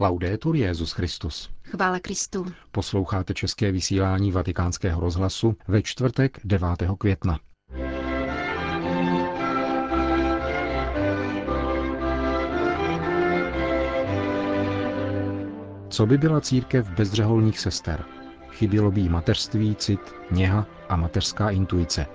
Laudetur Jezus Christus. Chvála Kristu. Posloucháte české vysílání Vatikánského rozhlasu ve čtvrtek 9. května. Co by byla církev bez řeholních sester? Chybělo by jí mateřství, cit, něha a mateřská intuice,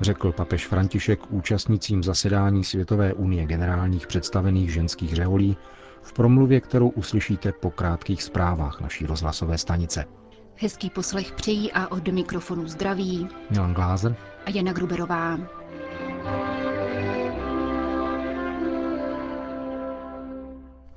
řekl papež František účastnícím zasedání Světové unie generálních představených ženských řeholí v promluvě, kterou uslyšíte po krátkých zprávách naší rozhlasové stanice. Hezký poslech přejí a od mikrofonu zdraví Milan Glázer a Jana Gruberová.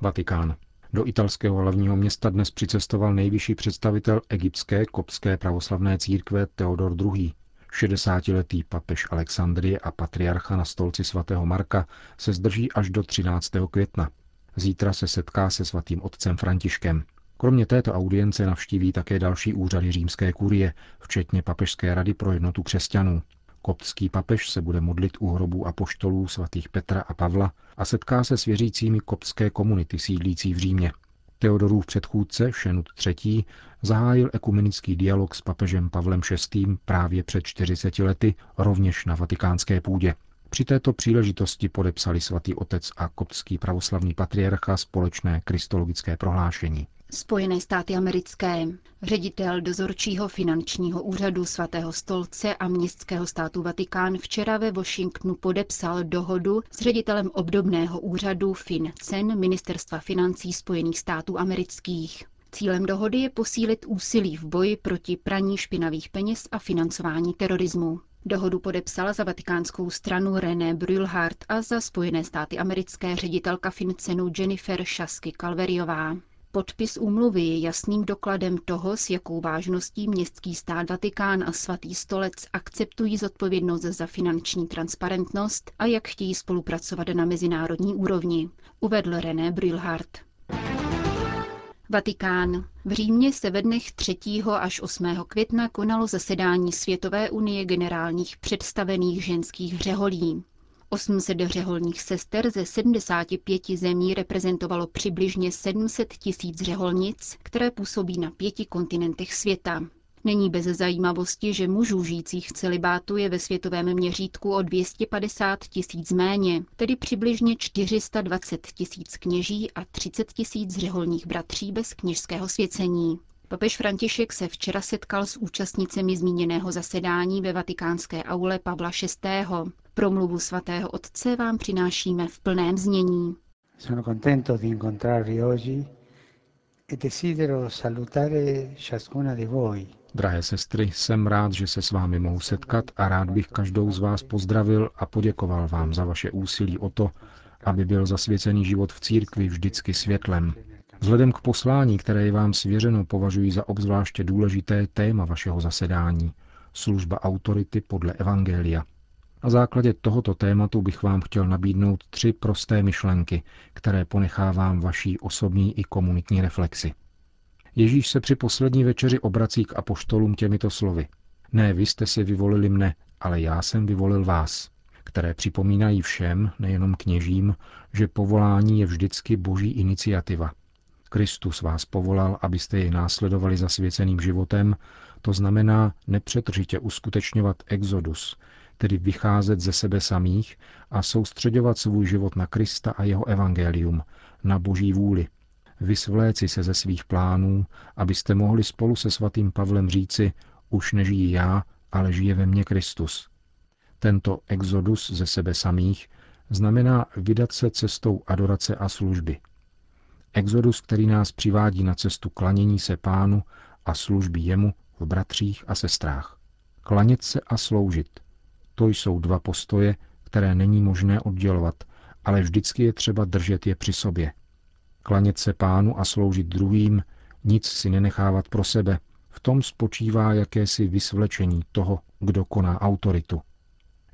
Vatikán. Do italského hlavního města dnes přicestoval nejvyšší představitel egyptské kopské pravoslavné církve Theodor II. 60-letý papež Alexandrie a patriarcha na stolci svatého Marka se zdrží až do 13. května. Zítra se setká se svatým otcem Františkem. Kromě této audience navštíví také další úřady římské kurie, včetně Papežské rady pro jednotu křesťanů. Koptský papež se bude modlit u hrobů apoštolů svatých Petra a Pavla a setká se s věřícími koptské komunity sídlící v Římě. Teodorův předchůdce, Šenut III., zahájil ekumenický dialog s papežem Pavlem VI. právě před 40 lety, rovněž na vatikánské půdě. Při této příležitosti podepsali svatý otec a koptský pravoslavný patriarcha společné kristologické prohlášení. Spojené státy americké. Ředitel dozorčího finančního úřadu svatého stolce a městského státu Vatikán včera ve Washingtonu podepsal dohodu s ředitelem obdobného úřadu FinCEN Ministerstva financí Spojených států amerických. Cílem dohody je posílit úsilí v boji proti praní špinavých peněz a financování terorismu. Dohodu podepsala za vatikánskou stranu René Brülhardt a za Spojené státy americké ředitelka FinCENu Jennifer Šasky Kalveriová. Podpis úmluvy je jasným dokladem toho, s jakou vážností městský stát Vatikán a svatý stolec akceptují zodpovědnost za finanční transparentnost a jak chtějí spolupracovat na mezinárodní úrovni, uvedl René Brülhardt. Vatikán. V Římě se ve dnech 3. až 8. května konalo zasedání Světové unie generálních představených ženských řeholí. 800 řeholních sester ze 75 zemí reprezentovalo přibližně 700 tisíc řeholnic, které působí na pěti kontinentech světa. Není bez zajímavosti, že mužů žijících v celibátu je ve světovém měřítku o 250 tisíc méně, tedy přibližně 420 tisíc kněží a 30 tisíc řeholních bratří bez kněžského svěcení. Papež František se včera setkal s účastnicemi zmíněného zasedání ve vatikánské aule Pavla VI. Promluvu svatého otce vám přinášíme v plném znění. Sono contento di incontrarvi oggi e desidero salutare di voi. Drahé sestry, jsem rád, že se s vámi mohu setkat a rád bych každou z vás pozdravil a poděkoval vám za vaše úsilí o to, aby byl zasvěcený život v církvi vždycky světlem. Vzhledem k poslání, které je vám svěřeno, považuji za obzvláště důležité téma vašeho zasedání – služba autority podle Evangelia – na základě tohoto tématu bych vám chtěl nabídnout tři prosté myšlenky, které ponechávám vaší osobní i komunitní reflexi. Ježíš se při poslední večeři obrací k apoštolům těmito slovy. Ne, vy jste si vyvolili mne, ale já jsem vyvolil vás, které připomínají všem, nejenom kněžím, že povolání je vždycky boží iniciativa. Kristus vás povolal, abyste jej následovali zasvěceným životem, to znamená nepřetržitě uskutečňovat exodus, tedy vycházet ze sebe samých a soustředovat svůj život na Krista a jeho evangelium, na boží vůli. Vysvléci se ze svých plánů, abyste mohli spolu se svatým Pavlem říci, už nežijí já, ale žije ve mně Kristus. Tento exodus ze sebe samých znamená vydat se cestou adorace a služby. Exodus, který nás přivádí na cestu klanění se pánu a služby jemu v bratřích a sestrách. Klanět se a sloužit – to jsou dva postoje, které není možné oddělovat, ale vždycky je třeba držet je při sobě. Klanět se pánu a sloužit druhým, nic si nenechávat pro sebe, v tom spočívá jakési vysvlečení toho, kdo koná autoritu.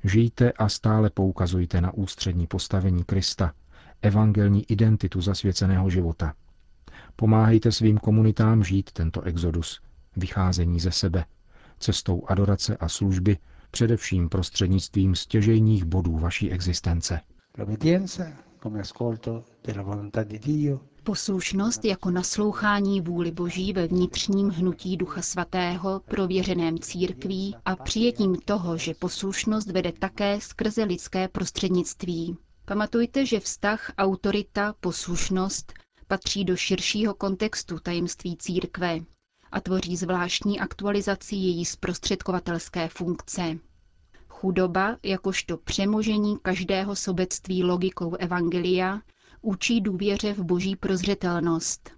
Žijte a stále poukazujte na ústřední postavení Krista, evangelní identitu zasvěceného života. Pomáhejte svým komunitám žít tento exodus, vycházení ze sebe, cestou adorace a služby, především prostřednictvím stěžejních bodů vaší existence. Poslušnost jako naslouchání vůli Boží ve vnitřním hnutí Ducha Svatého, prověřeném církví a přijetím toho, že poslušnost vede také skrze lidské prostřednictví. Pamatujte, že vztah autorita, poslušnost patří do širšího kontextu tajemství církve a tvoří zvláštní aktualizaci její zprostředkovatelské funkce. Chudoba, jakožto přemožení každého sobectví logikou Evangelia, učí důvěře v boží prozřetelnost.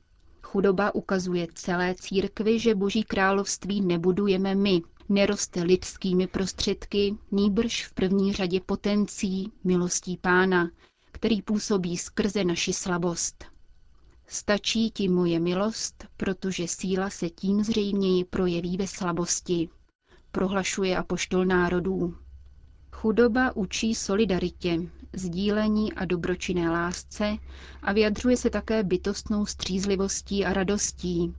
Chudoba ukazuje celé církvi, že boží království nebudujeme my, neroste lidskými prostředky, nýbrž v první řadě potencí, milostí pána, který působí skrze naši slabost. Stačí ti moje milost, protože síla se tím zřejměji projeví ve slabosti, prohlašuje apoštol národů. Chudoba učí solidaritě, sdílení a dobročinné lásce a vyjadřuje se také bytostnou střízlivostí a radostí.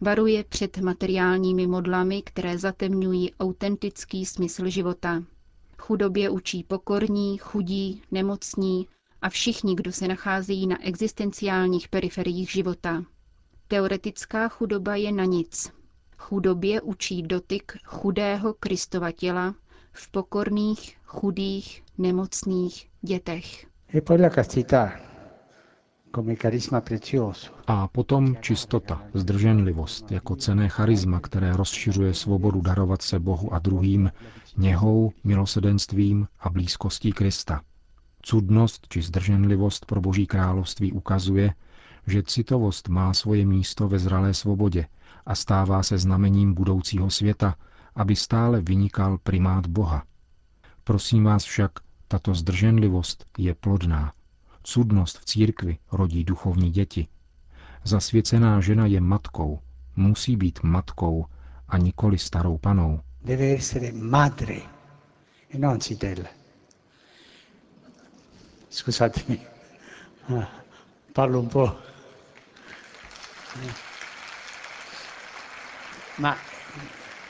Varuje před materiálními modlami, které zatemňují autentický smysl života. Chudobě učí pokorní, chudí, nemocní a všichni, kdo se nacházejí na existenciálních periferiích života. Teoretická chudoba je na nic. Chudobě učí dotyk chudého Kristova těla v pokorných, chudých, nemocných dětech. E a potom čistota, zdrženlivost jako cené charisma, které rozšiřuje svobodu darovat se Bohu a druhým, něhou, milosedenstvím a blízkostí Krista. Cudnost či zdrženlivost pro Boží království ukazuje, že citovost má svoje místo ve zralé svobodě a stává se znamením budoucího světa, aby stále vynikal primát Boha. Prosím vás však, tato zdrženlivost je plodná. Cudnost v církvi rodí duchovní děti. Zasvěcená žena je matkou, musí být matkou a nikoli starou panou. Deve essere madre, e non citella. Scusatemi, ah, parlo un po'. Ma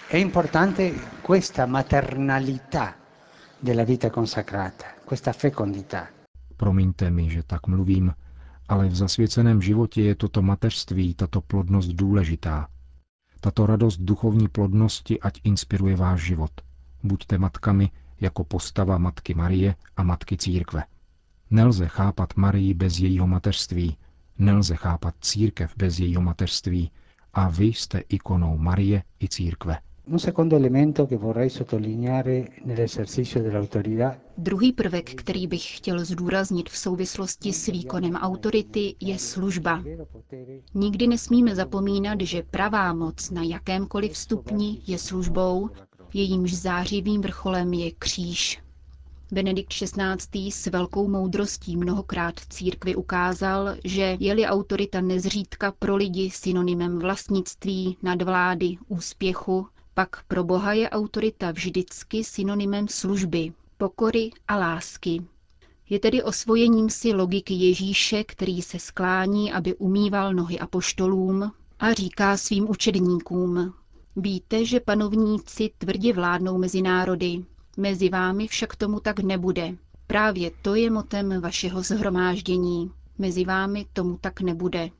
è importante questa maternalità della vita consacrata, questa fecondità. Promiňte mi, že tak mluvím, ale v zasvěceném životě je toto mateřství, tato plodnost důležitá. Tato radost duchovní plodnosti ať inspiruje váš život. Buďte matkami jako postava Matky Marie a Matky Církve. Nelze chápat Marii bez jejího mateřství, nelze chápat církev bez jejího mateřství a vy jste ikonou Marie i církve. Un secondo elemento che vorrei sottolineare nell'esercizio dell'autorità Druhý prvek, který bych chtěl zdůraznit v souvislosti s výkonem autority, je služba. Nikdy nesmíme zapomínat, že pravá moc na jakémkoliv stupni je službou, jejímž zářivým vrcholem je kříž. Benedikt XVI. s velkou moudrostí mnohokrát církvi ukázal, že je-li autorita nezřídka pro lidi synonymem vlastnictví, nadvlády, úspěchu, pak pro Boha je autorita vždycky synonymem služby, pokory a lásky. Je tedy osvojením si logiky Ježíše, který se sklání, aby umýval nohy apoštolům a říká svým učedníkům, víte, že panovníci tvrdě vládnou mezi národy, mezi vámi však tomu tak nebude. Právě to je motem vašeho zhromáždění. Mezi vámi tomu tak nebude.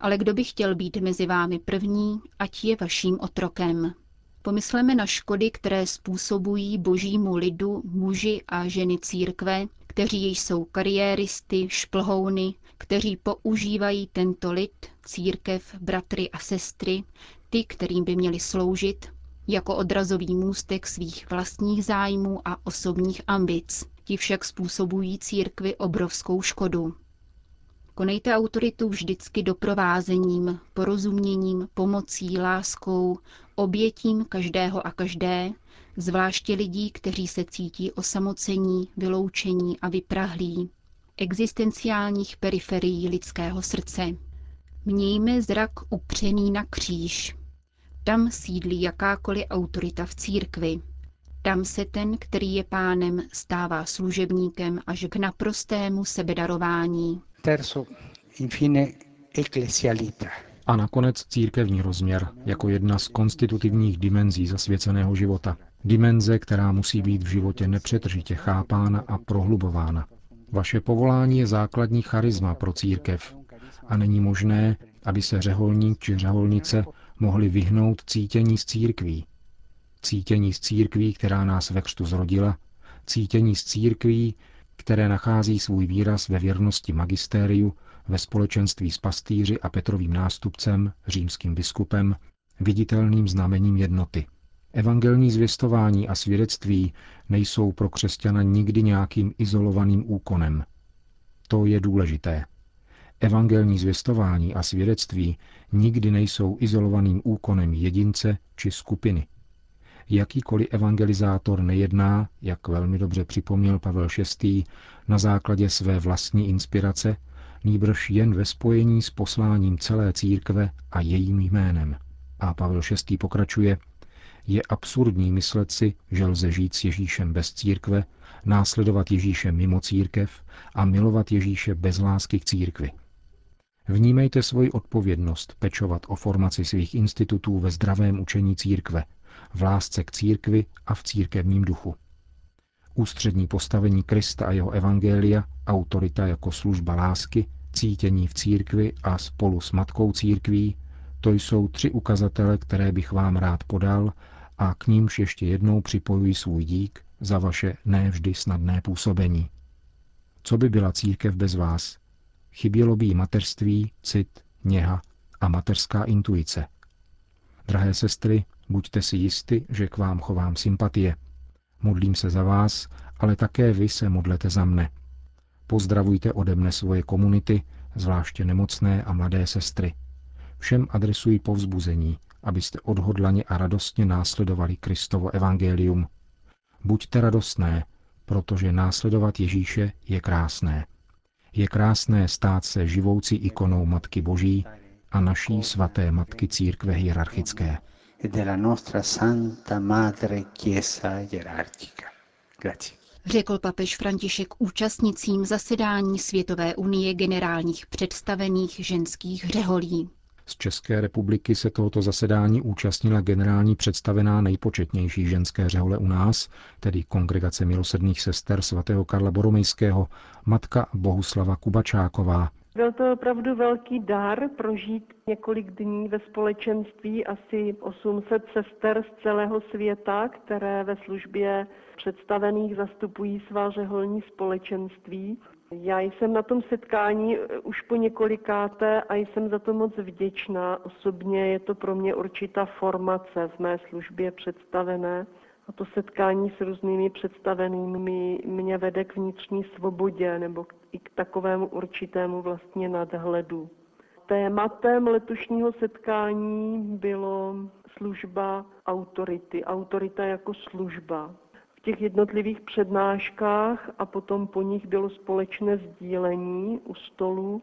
Ale kdo by chtěl být mezi vámi první, ať je vaším otrokem. Pomysleme na škody, které způsobují božímu lidu muži a ženy církve, kteří jsou kariéristy, šplhouny, kteří používají tento lid, církev, bratry a sestry, ty, kterým by měli sloužit, jako odrazový můstek svých vlastních zájmů a osobních ambic. Ti však způsobují církvi obrovskou škodu. Konejte autoritu vždycky doprovázením, porozuměním, pomocí, láskou, obětím každého a každé, zvláště lidí, kteří se cítí osamocení, vyloučení a vyprahlí, existenciálních periferií lidského srdce. Mějme zrak upřený na kříž. Tam sídlí jakákoliv autorita v církvi. Tam se ten, který je pánem, stává služebníkem až k naprostému sebedarování. Terzo, infine, ecclesialita. A nakonec církevní rozměr, jako jedna z konstitutivních dimenzí zasvěceného života. Dimenze, která musí být v životě nepřetržitě chápána a prohlubována. Vaše povolání je základní charisma pro církev a není možné, aby se řeholník či řeholnice mohli vyhnout cítění z církví. Cítění z církví, která nás ve křtu zrodila, cítění z církví, které nachází svůj výraz ve věrnosti magistériu, ve společenství s pastýři a Petrovým nástupcem, římským biskupem, viditelným znamením jednoty. Evangelní zvěstování a svědectví nejsou pro křesťana nikdy nějakým izolovaným úkonem. To je důležité. Evangelní zvěstování a svědectví nikdy nejsou izolovaným úkonem jedince či skupiny. Jakýkoliv evangelizátor nejedná, jak velmi dobře připomněl Pavel VI., na základě své vlastní inspirace, nýbrž jen ve spojení s posláním celé církve a jejím jménem. A Pavel VI. pokračuje, je absurdní myslet si, že lze žít s Ježíšem bez církve, následovat Ježíše mimo církev a milovat Ježíše bez lásky k církvi. Vnímejte svoji odpovědnost pečovat o formaci svých institutů ve zdravém učení církve, v lásce k církvi a v církevním duchu. Ústřední postavení Krista a jeho evangelia, autorita jako služba lásky, cítění v církvi a spolu s matkou církví, to jsou tři ukazatele, které bych vám rád podal a k nímž ještě jednou připojuji svůj dík za vaše nevždy snadné působení. Co by byla církev bez vás? Chybělo by jí mateřství, cit, něha a mateřská intuice. Drahé sestry, buďte si jisty, že k vám chovám sympatie. Modlím se za vás, ale také vy se modlete za mne. Pozdravujte ode mne svoje komunity, zvláště nemocné a mladé sestry. Všem adresuji povzbuzení, abyste odhodlaně a radostně následovali Kristovo evangelium. Buďte radostné, protože následovat Ježíše je krásné. Je krásné stát se živoucí ikonou Matky Boží a naší svaté Matky Církve hierarchické. Řekl papež František účastnicím zasedání Světové unie generálních představených ženských řeholí. Z České republiky se tohoto zasedání účastnila generální představená nejpočetnější ženské řehole u nás, tedy Kongregace milosedných sester svatého Karla Boromejského, matka Bohuslava Kubačáková. Byl to opravdu velký dar prožít několik dní ve společenství asi 800 sester z celého světa, které ve službě představených zastupují svá řeholní společenství. Já jsem na tom setkání eh, už po několikáté a jsem za to moc vděčná. Osobně je to pro mě určitá formace v mé službě představené. A to setkání s různými představenými mě vede k vnitřní svobodě nebo i k takovému určitému vlastně nadhledu. Tématem letošního setkání bylo služba autority, autorita jako služba v těch jednotlivých přednáškách a potom po nich bylo společné sdílení u stolu,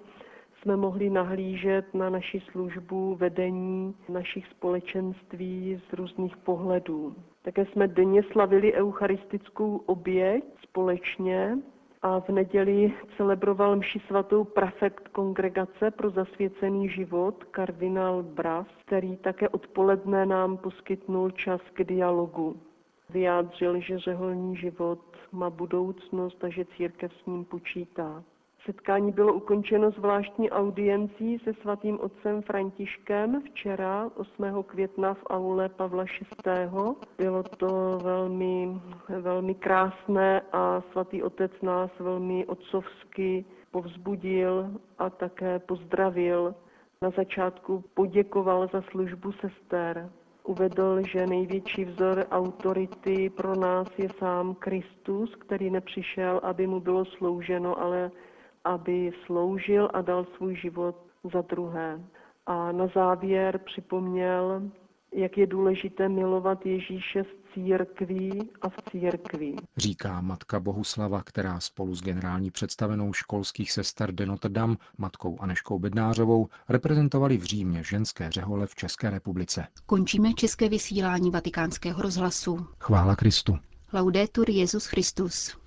jsme mohli nahlížet na naši službu vedení našich společenství z různých pohledů. Také jsme denně slavili eucharistickou oběť společně a v neděli celebroval mši svatou prefekt kongregace pro zasvěcený život, kardinál Bras, který také odpoledne nám poskytnul čas k dialogu. Vyjádřil, že řeholní život má budoucnost a že církev s ním počítá. Setkání bylo ukončeno zvláštní audiencí se svatým otcem Františkem včera 8. května v aule Pavla VI. Bylo to velmi, velmi krásné a svatý otec nás velmi otcovsky povzbudil a také pozdravil. Na začátku poděkoval za službu sester uvedl, že největší vzor autority pro nás je sám Kristus, který nepřišel, aby mu bylo slouženo, ale aby sloužil a dal svůj život za druhé. A na závěr připomněl, jak je důležité milovat Ježíše v církví a v církvi. Říká matka Bohuslava, která spolu s generální představenou školských sester de Notre Dame, matkou Aneškou Bednářovou, reprezentovali v Římě ženské řehole v České republice. Končíme české vysílání vatikánského rozhlasu. Chvála Kristu. Laudetur Jezus Christus.